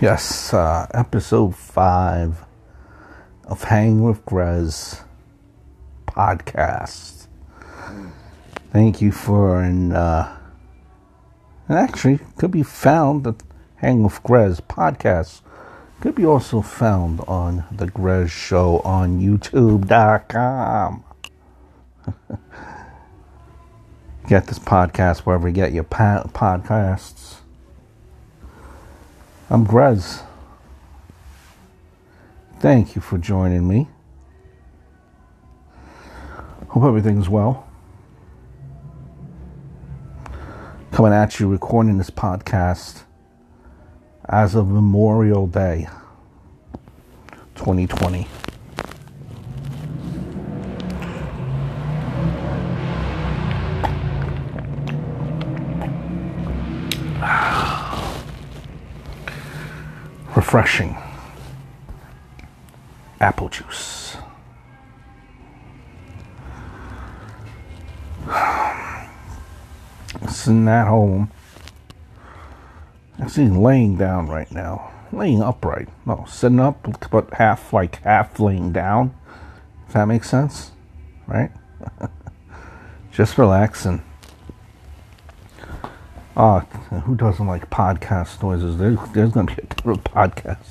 Yes, uh, episode five of Hang with Grez podcast. Thank you for an, uh, and actually could be found at Hang with Grez podcast. Could be also found on the Grez Show on YouTube.com. get this podcast wherever you get your podcasts. I'm Grez. Thank you for joining me. Hope everything's well. Coming at you, recording this podcast as of Memorial Day 2020. Refreshing apple juice. Sitting at home, I actually laying down right now, laying upright. No, sitting up, but half like half laying down. If that makes sense, right? Just relaxing. Ah, who doesn't like podcast noises? There, there's going to be a ton of podcasts.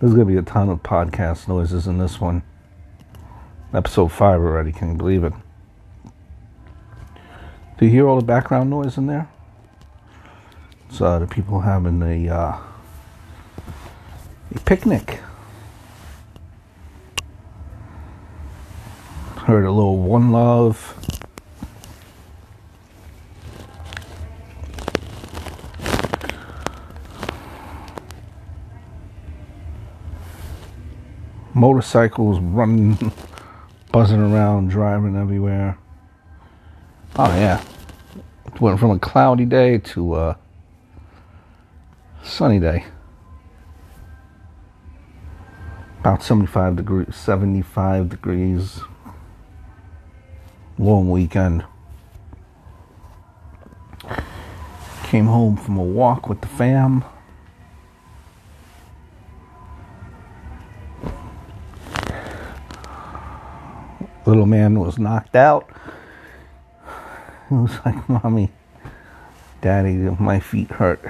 There's going to be a ton of podcast noises in this one. Episode 5 already, can you believe it? Do you hear all the background noise in there? It's uh, the people having a, uh, a picnic. Heard a little One Love. Motorcycles running, buzzing around, driving everywhere. Oh yeah, it went from a cloudy day to a sunny day. About 75 degrees, 75 degrees. Long weekend. Came home from a walk with the fam. Little man was knocked out. He was like, Mommy, Daddy, my feet hurt.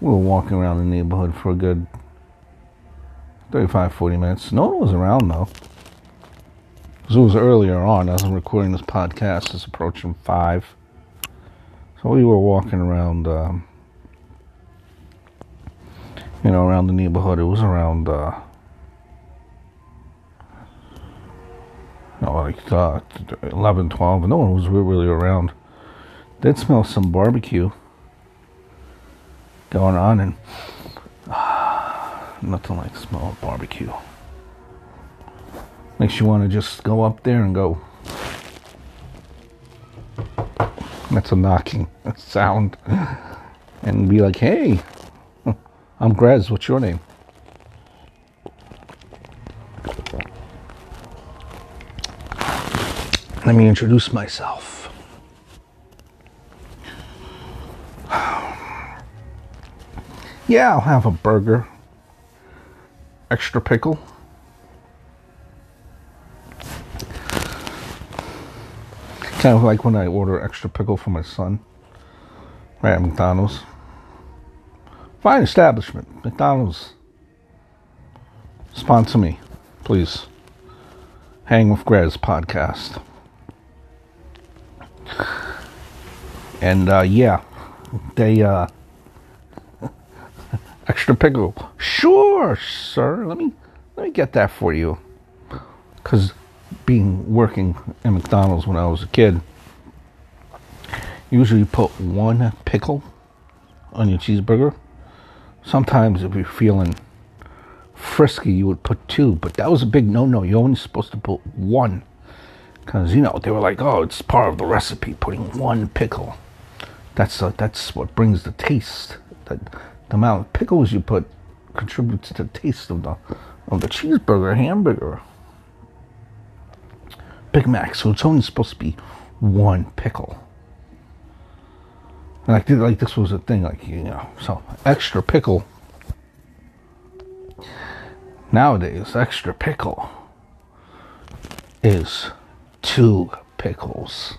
we were walking around the neighborhood for a good 35, 40 minutes. No one was around though. Because it was earlier on. As I'm recording this podcast, it's approaching 5. So we were walking around, um, you know, around the neighborhood. It was around. Uh, like uh, 11, 12, no one was really around. Did smell some barbecue going on, and uh, nothing like smell of barbecue. Makes you want to just go up there and go. That's a knocking sound, and be like, "Hey, I'm Grez. What's your name?" Let me introduce myself. Yeah, I'll have a burger. Extra pickle. Kind of like when I order extra pickle for my son. Right at McDonald's. Fine establishment. McDonald's. Sponsor me, please. Hang with Grez podcast. And uh, yeah, they uh, extra pickle. Sure, sir. Let me let me get that for you. Cause being working at McDonald's when I was a kid, usually put one pickle on your cheeseburger. Sometimes if you're feeling frisky, you would put two, but that was a big no-no. You're only supposed to put one. Because, you know, they were like, oh, it's part of the recipe, putting one pickle. That's uh, that's what brings the taste. That the amount of pickles you put contributes to the taste of the of the cheeseburger, hamburger, Big Mac. So it's only supposed to be one pickle. And like like this was a thing, like you know, so extra pickle Nowadays, extra pickle is two pickles.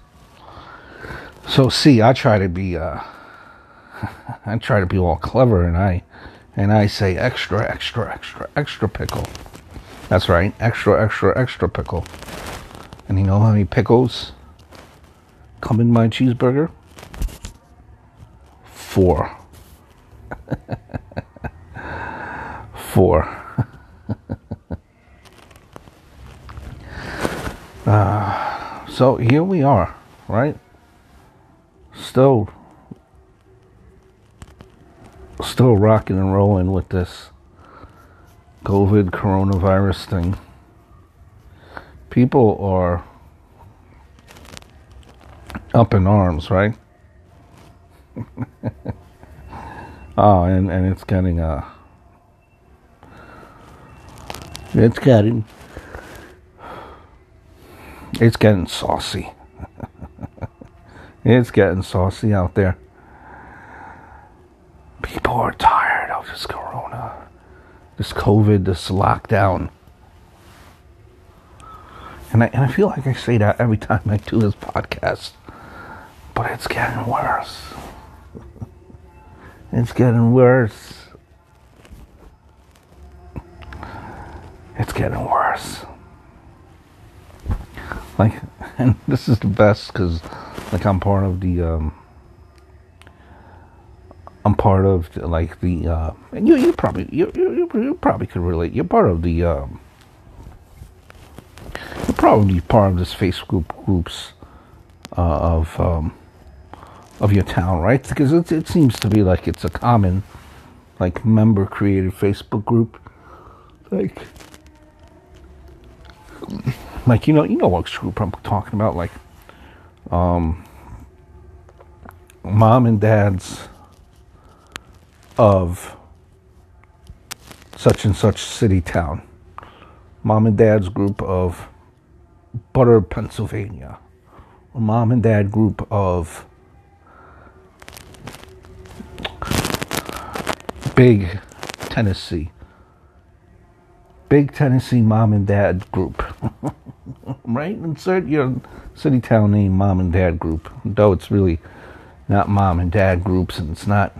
So see, I try to be uh I try to be all clever and I and I say extra extra extra extra pickle. That's right, extra extra extra pickle. And you know how many pickles come in my cheeseburger? Four. Four. uh, so here we are, right? Still, still rocking and rolling with this COVID coronavirus thing. People are up in arms, right? oh, and, and it's getting uh it's getting it's getting saucy. It's getting saucy out there. People are tired of this corona, this COVID, this lockdown. And I, and I feel like I say that every time I do this podcast. But it's getting worse. It's getting worse. It's getting worse. Like, and this is the best because, like, I'm part of the, um, I'm part of like the, uh, and you, you probably, you, you, you probably could relate. You're part of the, um, you're probably part of this Facebook groups uh, of, um, of your town, right? Because it, it seems to be like it's a common, like member created Facebook group, like, like you know, you know what group I'm talking about, like, um, mom and dad's of such and such city town, mom and dad's group of Butler, Pennsylvania, mom and dad group of big Tennessee. Big Tennessee mom and dad group. right? Insert your city town name, mom and dad group. Though it's really not mom and dad groups, and it's not.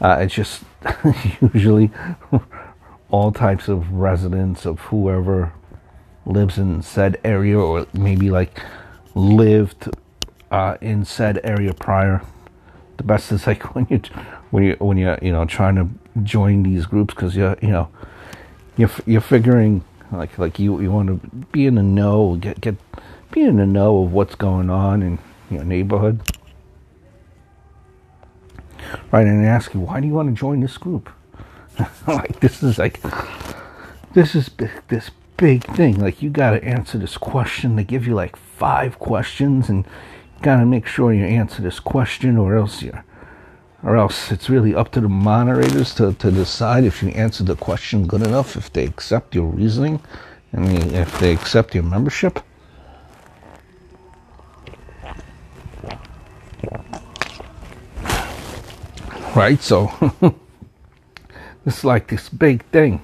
Uh, it's just usually all types of residents of whoever lives in said area, or maybe like lived uh, in said area prior. The best is like when you when you when you you know trying to join these groups because you you know you're you're figuring like like you you want to be in the know get get be in the know of what's going on in your neighborhood. Right and they ask you why do you want to join this group? Like this is like this is big, this big thing. Like you got to answer this question. They give you like five questions and you got to make sure you answer this question or else you're or else it's really up to the moderators to, to decide if you answer the question good enough, if they accept your reasoning, and if they accept your membership. Right, so it's like this big thing.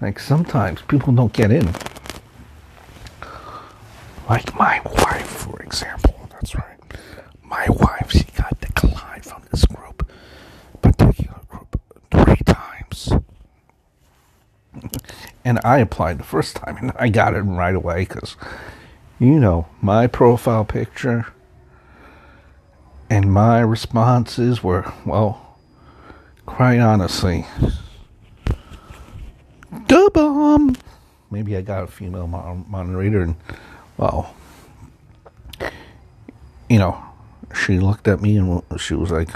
Like sometimes people don't get in. Like my wife, for example. That's right. My wife, she got declined from this group, particular group, three times. and I applied the first time and I got it right away because, you know, my profile picture and my responses were, well, quite honestly, the bomb. Maybe I got a female moderator and, well, you know, she looked at me and she was like,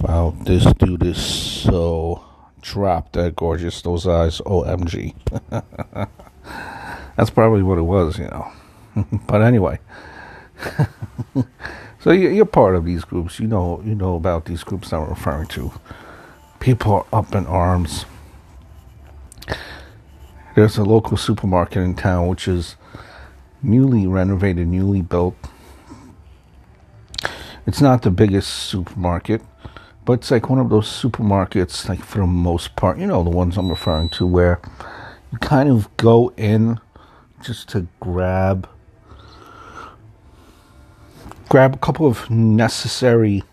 "Wow, this dude is so drop dead gorgeous. Those eyes, OMG." That's probably what it was, you know. but anyway, so you're part of these groups. You know, you know about these groups I'm referring to. People are up in arms. There's a local supermarket in town which is newly renovated, newly built it's not the biggest supermarket, but it's like one of those supermarkets, like for the most part, you know, the ones I'm referring to, where you kind of go in just to grab grab a couple of necessary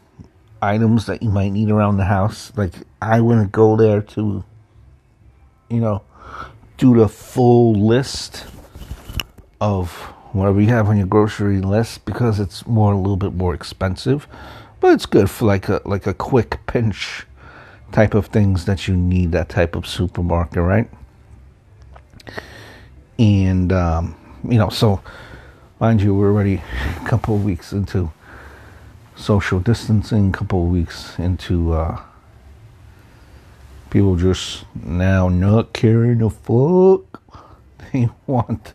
items that you might need around the house. Like I wouldn't go there to, you know, do the full list of whatever you have on your grocery list because it's more a little bit more expensive, but it's good for like a like a quick pinch type of things that you need that type of supermarket, right? And um, you know, so mind you, we're already a couple of weeks into social distancing, a couple of weeks into uh, people just now not caring a fuck. They want,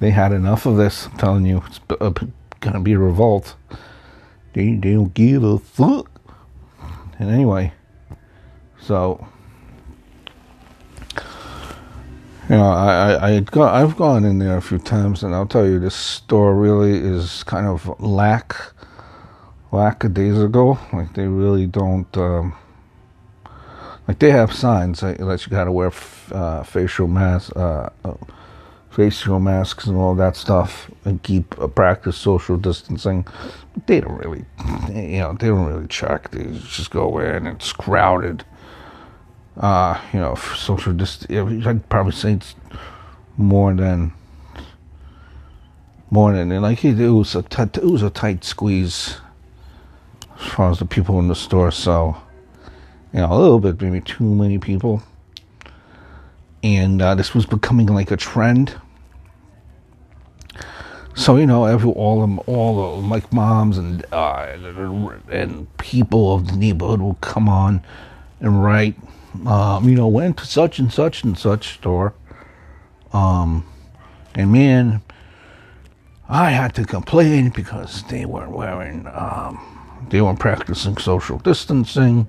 they had enough of this. I'm telling you, it's gonna be a revolt. They, they don't give a fuck. And anyway, so you know, I, I, I go, I've gone in there a few times, and I'll tell you, this store really is kind of lack, lack of days ago. Like they really don't, um, like they have signs that, you got to wear f- uh, facial masks, uh, uh, facial masks, and all that stuff, and keep uh, practice social distancing. They don't really, you know, they don't really check. They just go in, and it's crowded uh, you know, social distance. I'd probably say it's more than more than like it was a t- it was a tight squeeze as far as the people in the store. So you know, a little bit maybe too many people, and uh, this was becoming like a trend. So you know, every all them all the like moms and uh, and people of the neighborhood will come on and write um, you know, went to such and such and such store. Um, and man, I had to complain because they weren't wearing, um, they weren't practicing social distancing.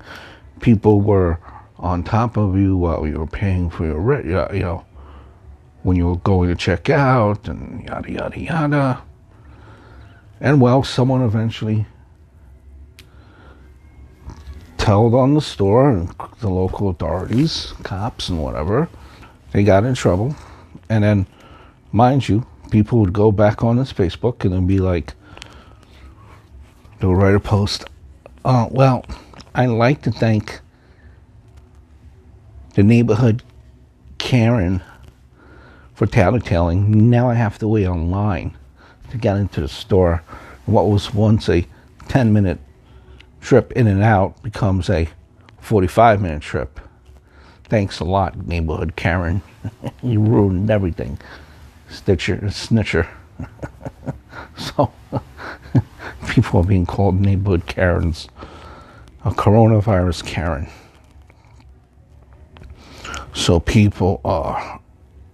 People were on top of you while you were paying for your rent, you know, when you were going to check out and yada, yada, yada. And well, someone eventually told on the store and the local authorities, cops and whatever. They got in trouble. And then, mind you, people would go back on his Facebook and then be like, they'll write a post. Uh, well, I'd like to thank the neighborhood Karen for tattletaling. Now I have to wait online to get into the store. What was once a 10 minute trip in and out becomes a 45 minute trip. Thanks a lot, neighborhood Karen. you ruined everything. Stitcher, snitcher. so, people are being called neighborhood Karens. A coronavirus Karen. So, people are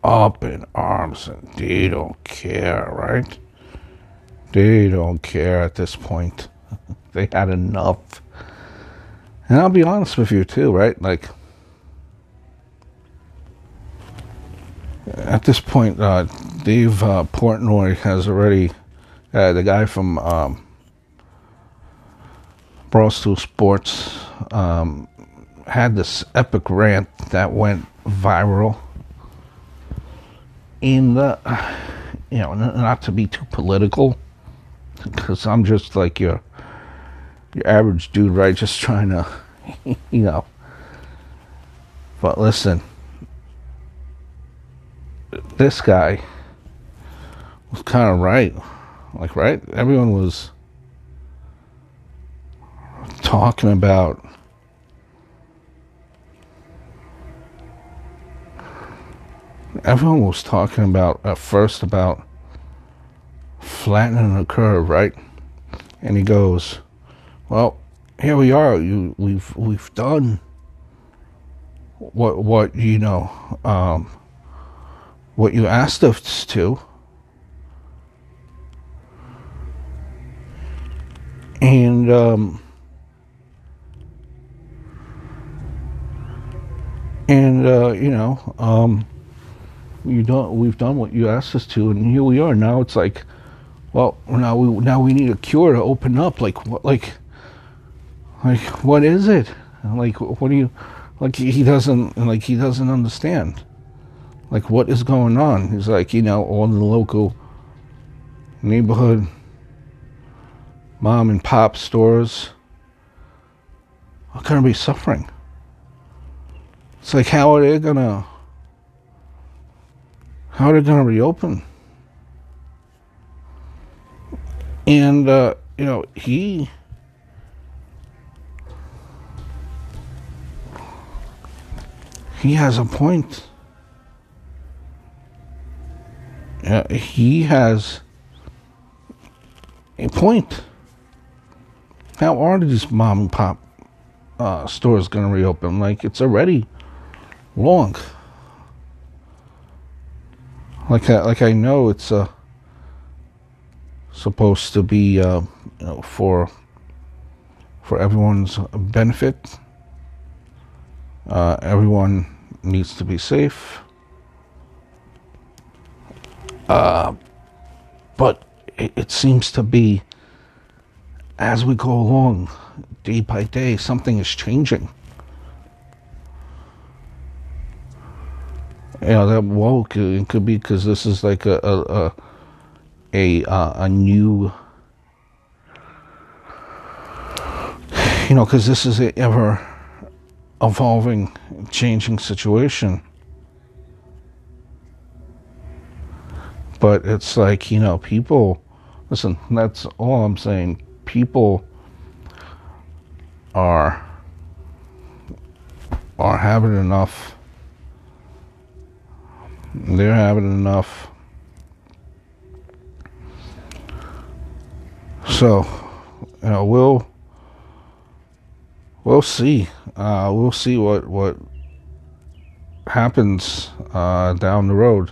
up in arms and they don't care, right? They don't care at this point. they had enough. And I'll be honest with you too, right? Like at this point, uh, Dave uh, Portnoy has already, uh, the guy from um, Barstool Sports, um, had this epic rant that went viral. In the, you know, not to be too political, because I'm just like your your average dude, right? Just trying to, you know. But listen, this guy was kind of right. Like, right? Everyone was talking about everyone was talking about at first about flattening the curve, right? And he goes, well, here we are. You, we've we've done what what you know um, what you asked us to, and um, and uh, you know um, you don't we've done what you asked us to, and here we are. Now it's like, well, now we now we need a cure to open up. Like what like Like, what is it? Like, what do you, like, he doesn't, like, he doesn't understand. Like, what is going on? He's like, you know, all the local neighborhood mom and pop stores are going to be suffering. It's like, how are they to, how are they going to reopen? And, uh, you know, he, he has a point. Uh, he has a point. How are these mom and pop uh, stores going to reopen? Like it's already long. Like I, like I know it's uh, supposed to be uh, you know, for for everyone's benefit. Uh, everyone needs to be safe. Uh, but it, it seems to be as we go along, day by day, something is changing. You know that well, it could be because this is like a a a, a, uh, a new, you know, because this is a ever evolving, changing situation. But it's like you know, people. Listen, that's all I'm saying people are are having enough. They're having enough. So, you know, we'll we'll see. Uh, we'll see what what happens uh, down the road.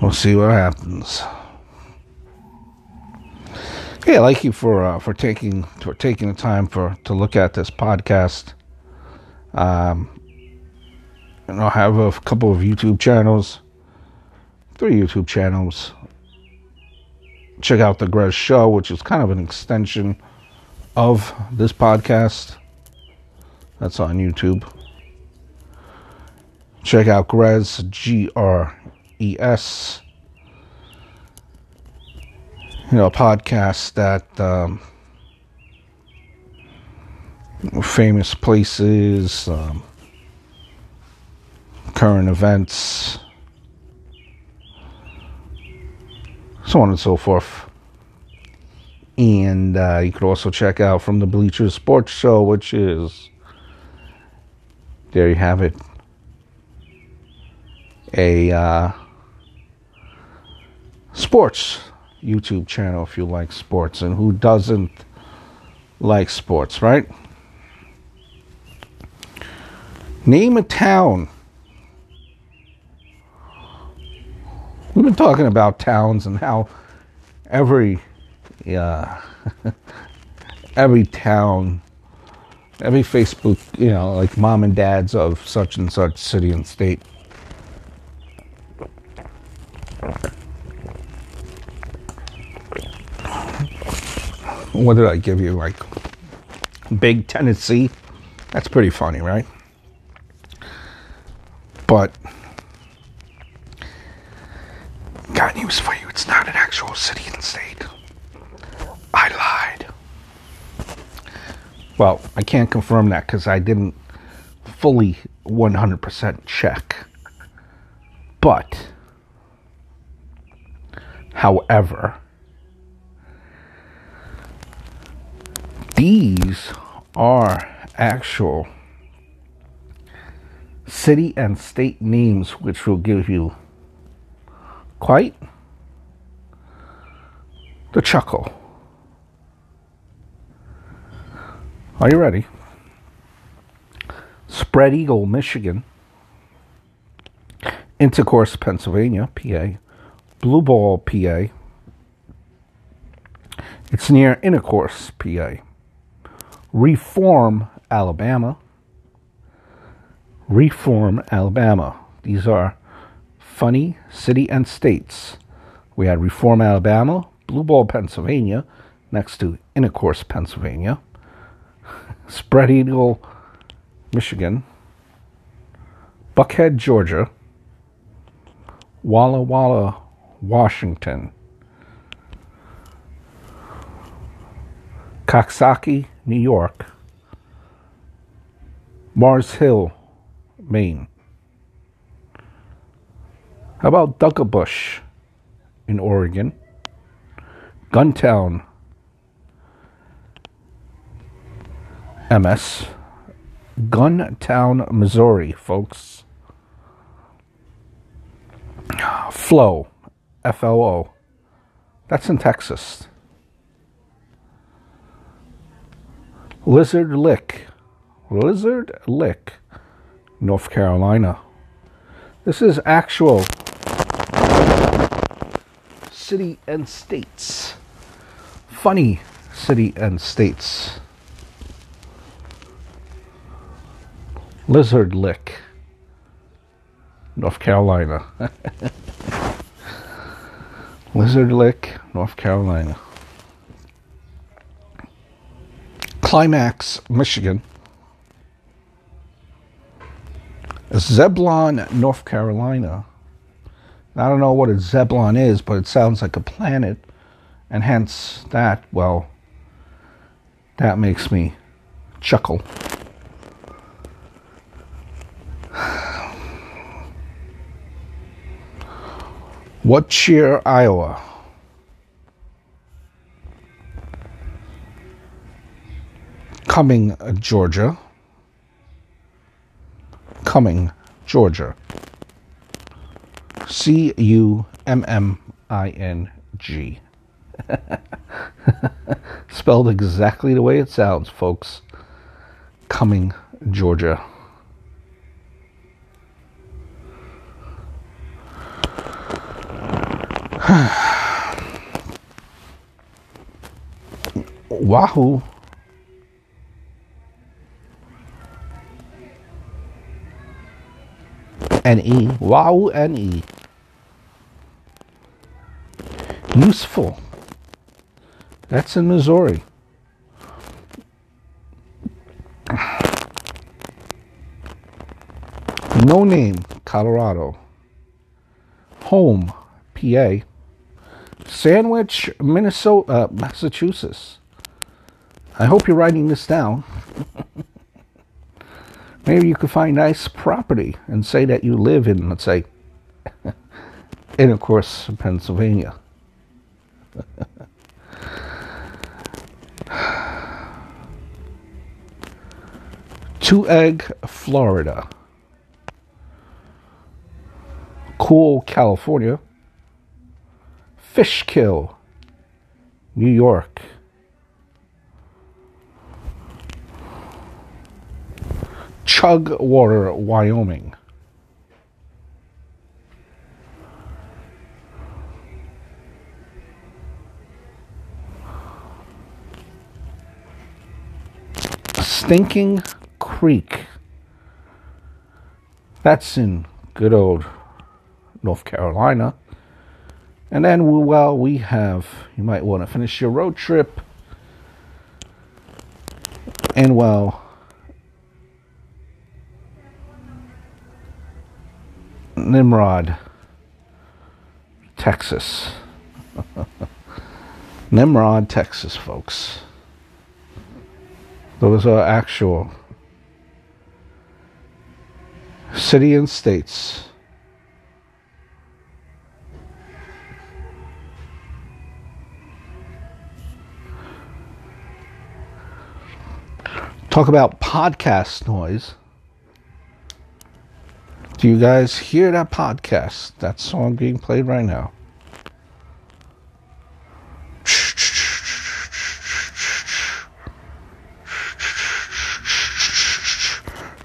We'll see what happens. I like you for uh, for taking for taking the time for to look at this podcast. Um, know, I have a couple of YouTube channels, three YouTube channels. Check out the Grez Show, which is kind of an extension of this podcast. That's on YouTube. Check out Grez G R E S you know, podcast that um, famous places, um, current events, so on and so forth. And uh, you could also check out from the Bleachers Sports Show, which is there you have it. A uh, sports YouTube channel if you like sports, and who doesn't like sports, right? Name a town. We've been talking about towns and how every uh, every town, every Facebook, you know, like mom and dads of such and such city and state what did I give you? Like Big Tennessee? That's pretty funny, right? But got news for you. It's city and state. I lied. Well, I can't confirm that because I didn't fully 100% check. But, however, These are actual city and state names, which will give you quite the chuckle. Are you ready? Spread Eagle, Michigan. Intercourse, Pennsylvania, PA. Blue Ball, PA. It's near Intercourse, PA. Reform, Alabama. Reform, Alabama. These are funny city and states. We had Reform, Alabama, Blue Ball, Pennsylvania, next to Intercourse, Pennsylvania, Spread Eagle, Michigan, Buckhead, Georgia, Walla Walla, Washington, Coxsackie, New York, Mars Hill, Maine. How about Duckabush in Oregon? Guntown, MS. Guntown, Missouri, folks. Flo, F L O. That's in Texas. Lizard Lick, Lizard Lick, North Carolina. This is actual city and states. Funny city and states. Lizard Lick, North Carolina. Lizard Lick, North Carolina. Climax, Michigan. Zebulon, North Carolina. I don't know what a Zebulon is, but it sounds like a planet, and hence that, well, that makes me chuckle. What cheer, Iowa? Cumming, uh, Georgia. Cumming, Georgia. C U M M I N G. Spelled exactly the way it sounds, folks. Coming, Georgia. Wahoo. N-E. Wahoo N-E. Useful. That's in Missouri. No name, Colorado. Home, PA. Sandwich, Minnesota, uh, Massachusetts. I hope you're writing this down. Maybe you could find nice property and say that you live in, let's say, and of course, Pennsylvania. Two Egg, Florida. Cool, California. Fishkill, New York. Chugwater, Wyoming. Stinking Creek. That's in good old North Carolina. And then, well, we have, you might want to finish your road trip. And, well, Nimrod, Texas. Nimrod, Texas, folks. Those are actual city and states. Talk about podcast noise. Do you guys hear that podcast? That song being played right now.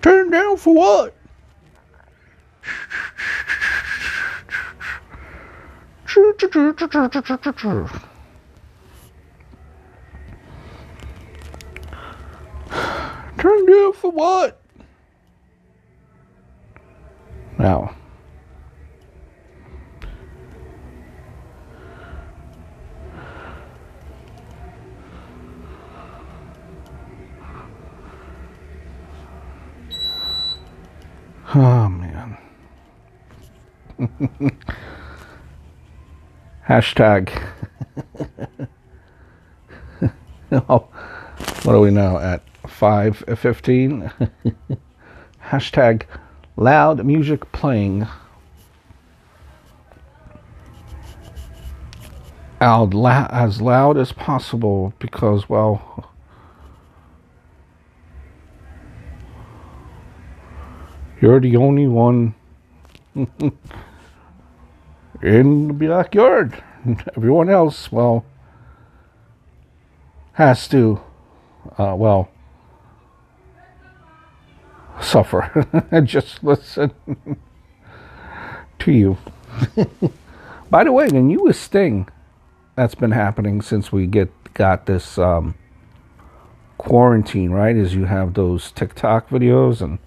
Turn down for what? Turn down for what? Now, Oh man. Hashtag. oh, what are we now at? 5.15? Hashtag loud music playing. As loud as possible because, well, you're the only one in the backyard. Everyone else, well, has to, uh, well, suffer. Just listen to you. By the way, the newest thing that's been happening since we get got this um, quarantine, right, is you have those TikTok videos and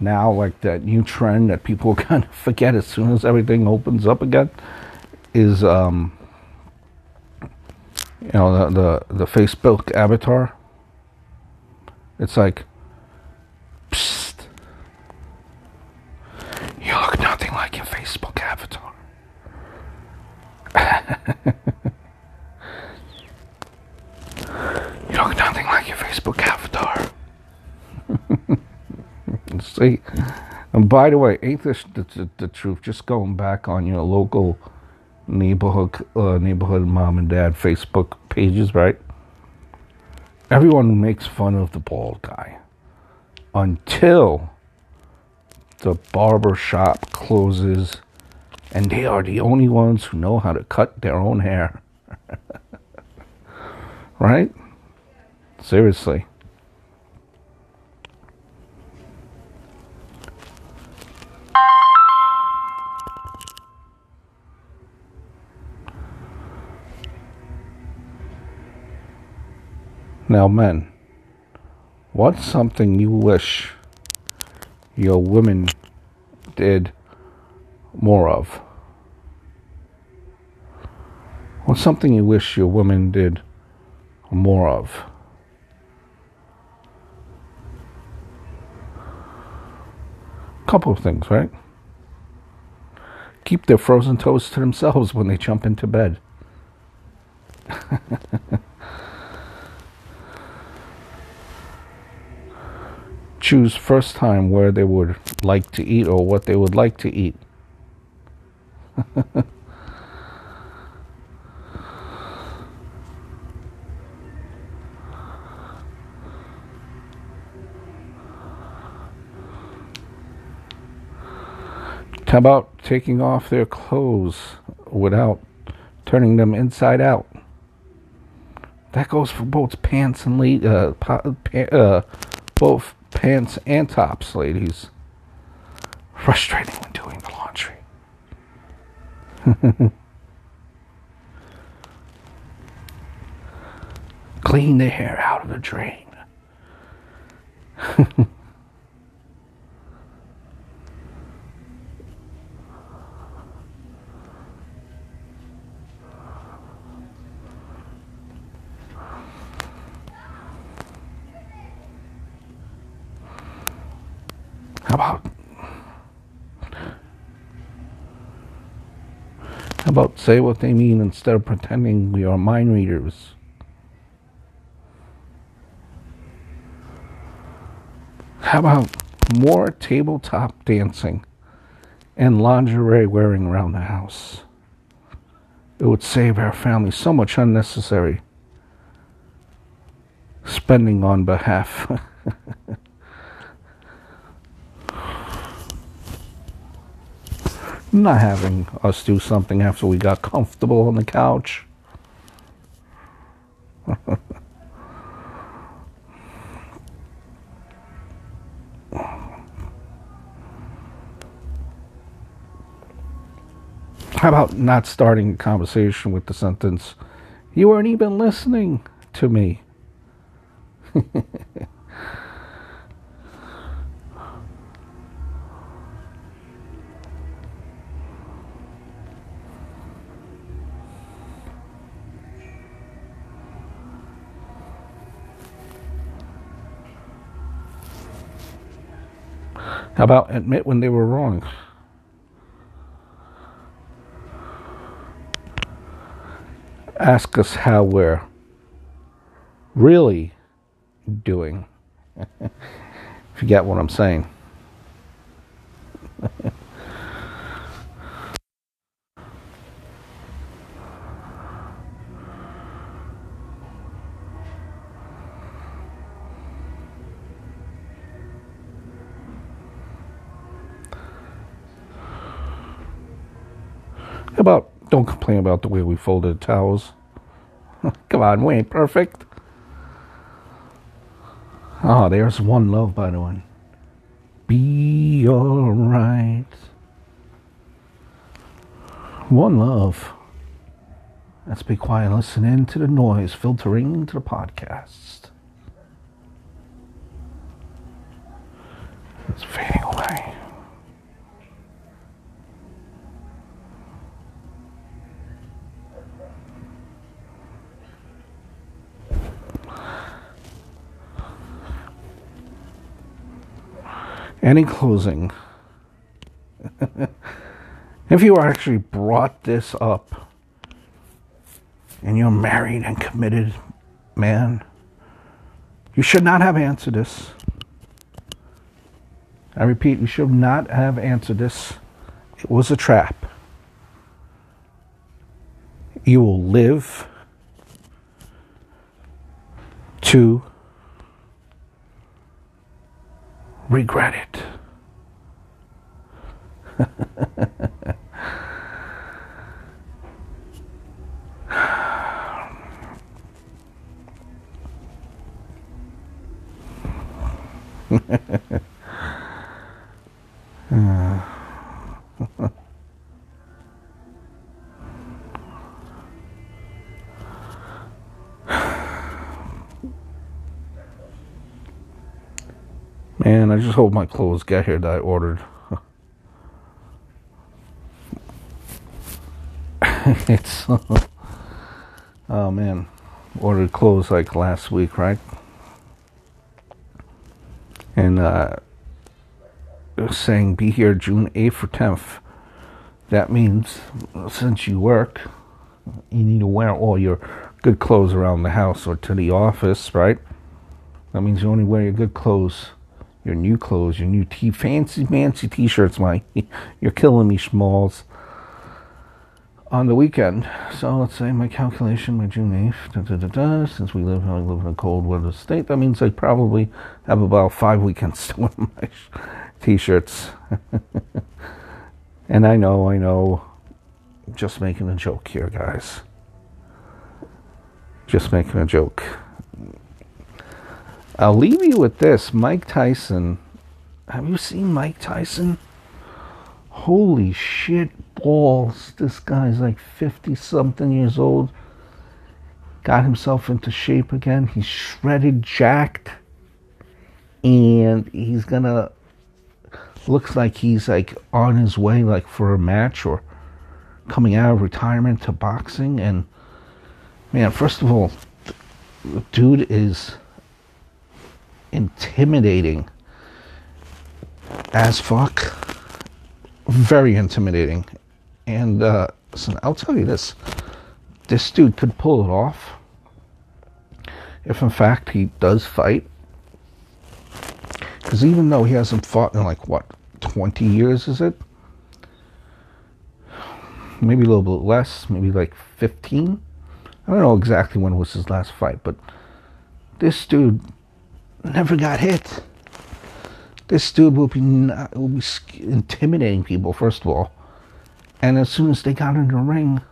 now like that new trend that people kind of forget as soon as everything opens up again is um you know the the, the Facebook avatar. It's like Psst. You look nothing like your Facebook avatar. you look nothing like your Facebook avatar. See, and by the way, ain't this the, the, the, truth? Just going back on your local neighborhood uh, neighborhood mom and dad Facebook pages, right? Everyone makes fun of the bald guy until the barber shop closes, and they are the only ones who know how to cut their own hair. right? Seriously. Now, men, what's something you wish your women did more of? What's something you wish your women did more of? Couple of things, right? Keep their frozen toes to themselves when they jump into bed. choose first time where they would like to eat or what they would like to eat. How about taking off their clothes without turning them inside out? That goes for both pants and le- uh, uh, both pants and tops, ladies. Frustrating when doing the laundry. Clean the hair out of the drain. How about how about say what they mean instead of pretending we are mind readers? How about more tabletop dancing and lingerie wearing around the house? It would save our family so much unnecessary spending on behalf not having us do something after we got comfortable on the couch. How about not starting a conversation with the sentence, You weren't even listening to me? How about admit when they were wrong? Ask us how we're really doing. if you get what I'm saying. Don't complain about the way we folded the towels. Come on, we ain't perfect. Oh, there's one love, by the way. Be alright. One love. Let's be quiet and listen in to the noise filtering to the podcast. It's fading Any closing, if you actually brought this up and you're married and committed man, you should not have answered this. I repeat, you should not have answered this. It was a trap. You will live to regret it. Man, I just hope my clothes get here that I ordered. it's oh man, ordered clothes like last week, right? And uh, saying be here June eighth or tenth. That means since you work, you need to wear all your good clothes around the house or to the office, right? That means you only wear your good clothes your new clothes, your new t fancy fancy t-shirts, Mike. You're killing me, Smalls. On the weekend, so let's say my calculation my June 8th, da, da, da, since we live, I live in a cold weather state, that means I probably have about five weekends to wear my t-shirts. and I know, I know, just making a joke here, guys. Just making a joke. I'll leave you with this Mike Tyson. Have you seen Mike Tyson? Holy shit balls. This guy's like 50 something years old. Got himself into shape again. He's shredded, jacked. And he's gonna. Looks like he's like on his way, like for a match or coming out of retirement to boxing. And man, first of all, dude is intimidating as fuck. Very intimidating. And uh, listen, I'll tell you this this dude could pull it off if, in fact, he does fight. Because even though he hasn't fought in like what, 20 years, is it? Maybe a little bit less, maybe like 15. I don't know exactly when was his last fight, but this dude never got hit. This dude will be not, uh, will be intimidating people first of all, and as soon as they got in the ring,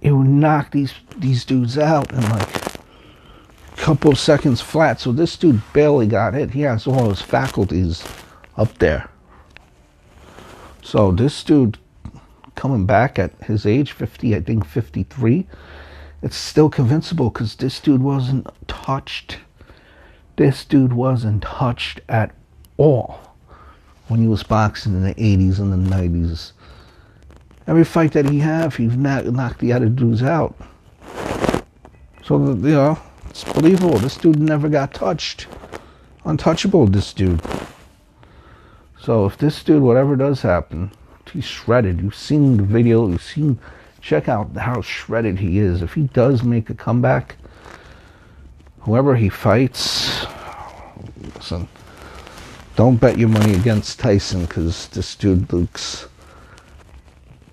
it would knock these these dudes out in like a couple seconds flat. So this dude barely got hit. He has all his faculties up there. So this dude coming back at his age, 50, I think 53, it's still convincible because this dude wasn't touched. This dude wasn't touched at all when he was boxing in the 80s and the 90s. Every fight that he had, he's knocked the other dudes out. So, you know, it's believable. This dude never got touched. Untouchable, this dude. So if this dude, whatever does happen, he's shredded. You've seen the video. You've seen. Check out how shredded he is. If he does make a comeback, whoever he fights, listen, don't bet your money against Tyson because this dude looks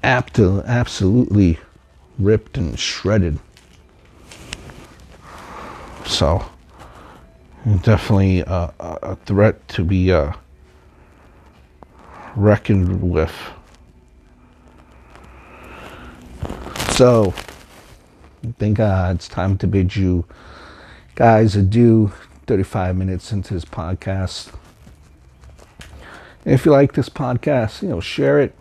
apt to absolutely ripped and shredded. So, definitely a, a threat to be uh, reckoned with. So, I think uh, it's time to bid you guys adieu. 35 minutes into this podcast. if you like this podcast, you know, share it.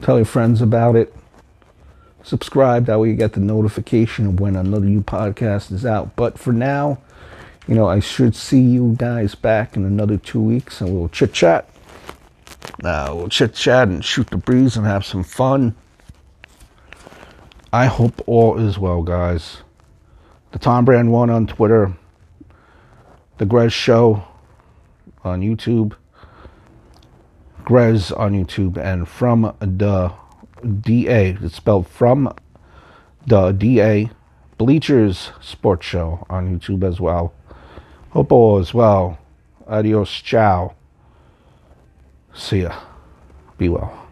Tell your friends about it. Subscribe, that way you get the notification of when another new podcast is out. But for now, you know, I should see you guys back in another two weeks and we'll chit chat. Uh, we'll chit chat and shoot the breeze and have some fun. I hope all is well, guys the Tom Brand One on Twitter, the Grez Show on YouTube, Grez on YouTube, and from the DA, it's spelled from the DA Bleachers Sports Show on YouTube as well. Hope all is well. Adios, ciao. See ya. Be well.